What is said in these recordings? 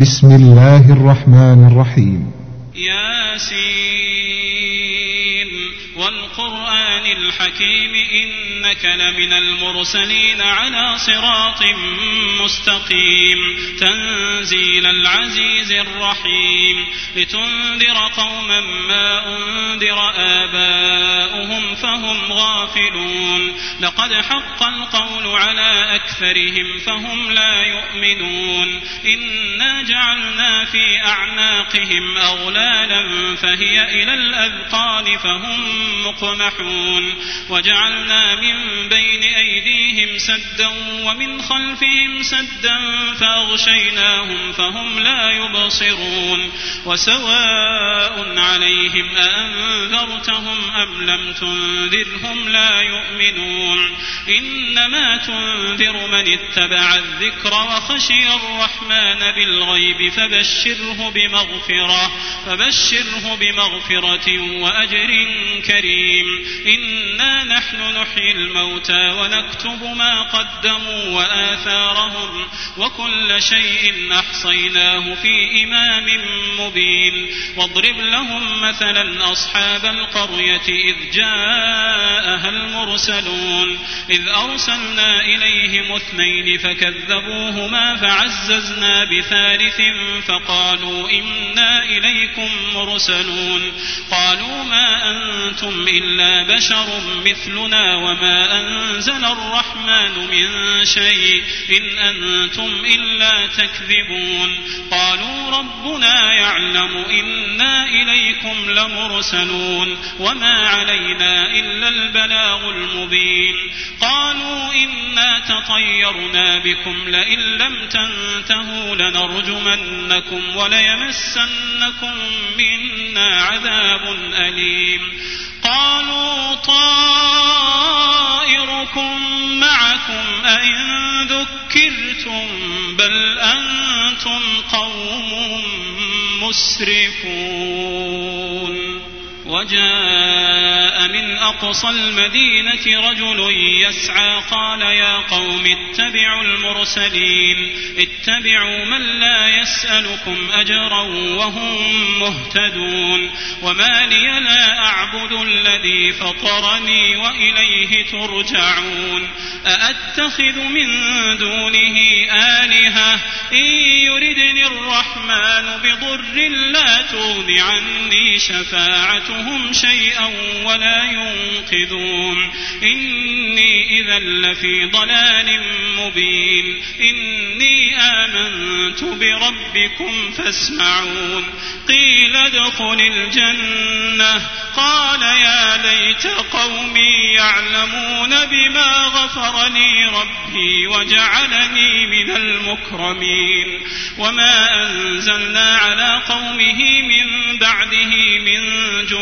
بسم الله الرحمن الرحيم. ياسين. والقرآن الحكيم إنك لمن المرسلين على صراط مستقيم تنزيل العزيز الرحيم لتنذر قوما ما أنذر آباؤهم فهم غافلون لقد حق القول على أكثرهم فهم لا يؤمنون إنا جعلنا في أعناقهم أغلالا فهي إلى الأذقان فهم مقمحون. وجعلنا من بين أيديهم سدا ومن خلفهم سدا فأغشيناهم فهم لا يبصرون. وسواء عليهم أأنذرتهم أم لم تنذرهم لا يؤمنون. إنما تنذر من اتبع الذكر وخشي الرحمن بالغيب فبشره بمغفرة فبشره بمغفرة وأجر كريم. إنا نحن نحيي الموتى ونكتب ما قدموا وآثارهم وكل شيء أحصيناه في إمام مبين. واضرب لهم مثلا أصحاب القرية إذ جاءها المرسلون. إذ أرسلنا إليهم اثنين فكذبوهما فعززنا بثالث فقالوا إنا إليكم مرسلون. قالوا ما أنتم إلا بشر مثلنا وما أنزل الرحمن من شيء إن أنتم إلا تكذبون. قالوا ربنا يعلم إنا إليكم لمرسلون وما علينا إلا البلاغ المبين. قالوا إنا تطيرنا بكم لئن لم تنتهوا لنرجمنكم وليمسنكم منا عذاب أليم. قالوا طائركم معكم أئن ذكرتم بل أنتم قوم مسرفون وجاء من أقصى المدينة رجل يسعى قال يا قوم اتبعوا المرسلين اتبعوا من لا يسألكم أجرا وهم مهتدون وما لي لا أعبد الذي فطرني وإليه ترجعون أأتخذ من دونه آلهة؟ إن يردني الرحمن بضر لا تغن عني شفاعتهم شيئا ولا ينقذون. إني إذا لفي ضلال مبين. إني آمنت بربكم فاسمعون. قيل ادخل الجنة. قال يا ليت قومي يعلمون بما غفر لي ربي وجعلني من المكرمين. وما أنزلنا على قومه من بعده من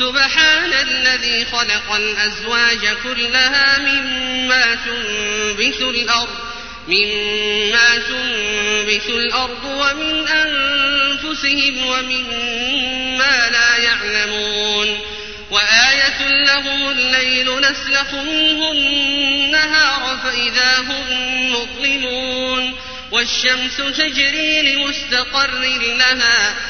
سبحان الذي خلق الأزواج كلها مما تنبت الأرض مما تنبت الأرض ومن أنفسهم ومما لا يعلمون. وآية لهم الليل نسلخ منه النهار فإذا هم مظلمون. والشمس تجري لمستقر لها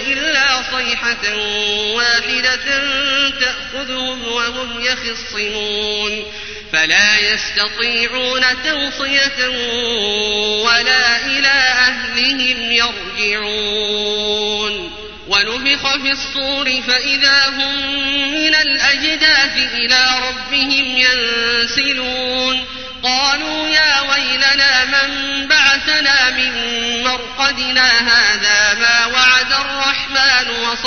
صيحة واحدة تأخذهم وهم يخصمون. فلا يستطيعون توصية ولا إلى أهلهم يرجعون. ونفخ في الصور فإذا هم من الأجداث إلى ربهم ينسلون. قالوا يا ويلنا من بعثنا من مرقدنا هذا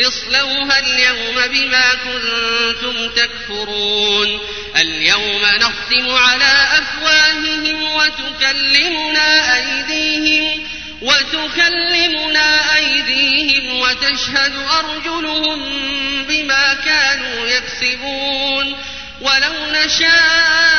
اصلوها اليوم بما كنتم تكفرون. اليوم نختم على أفواههم وتكلمنا أيديهم وتكلمنا أيديهم وتشهد أرجلهم بما كانوا يكسبون. ولو نشاء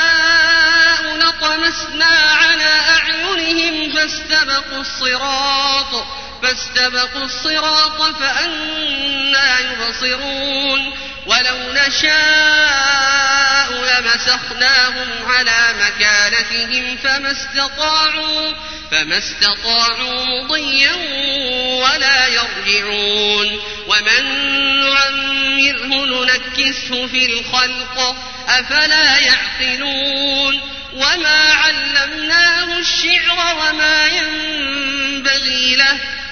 لطمسنا على أعينهم فاستبقوا الصراط. فاستبقوا الصراط فأنا يبصرون ولو نشاء لمسخناهم على مكانتهم فما استطاعوا فما استطاعوا مضيا ولا يرجعون ومن نعمره ننكسه في الخلق أفلا يعقلون وما علمناه الشعر وما ينبغي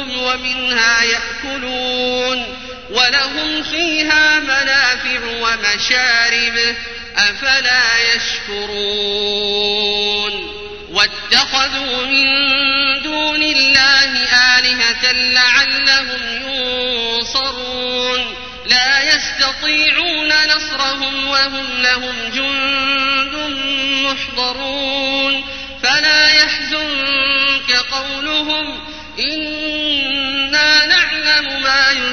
ركوبهم ومنها يأكلون ولهم فيها منافع ومشارب أفلا يشكرون واتخذوا من دون الله آلهة لعلهم ينصرون لا يستطيعون نصرهم وهم لهم جند محضرون فلا يحزنك قولهم ما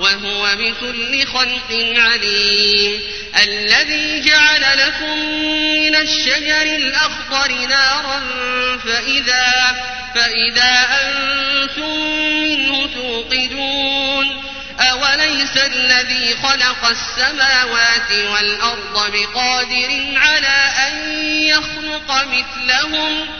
وهو بكل خلق عليم. الذي جعل لكم من الشجر الأخضر نارا فإذا, فإذا أنتم منه توقدون. أوليس الذي خلق السماوات والأرض بقادر على أن يخلق مثلهم؟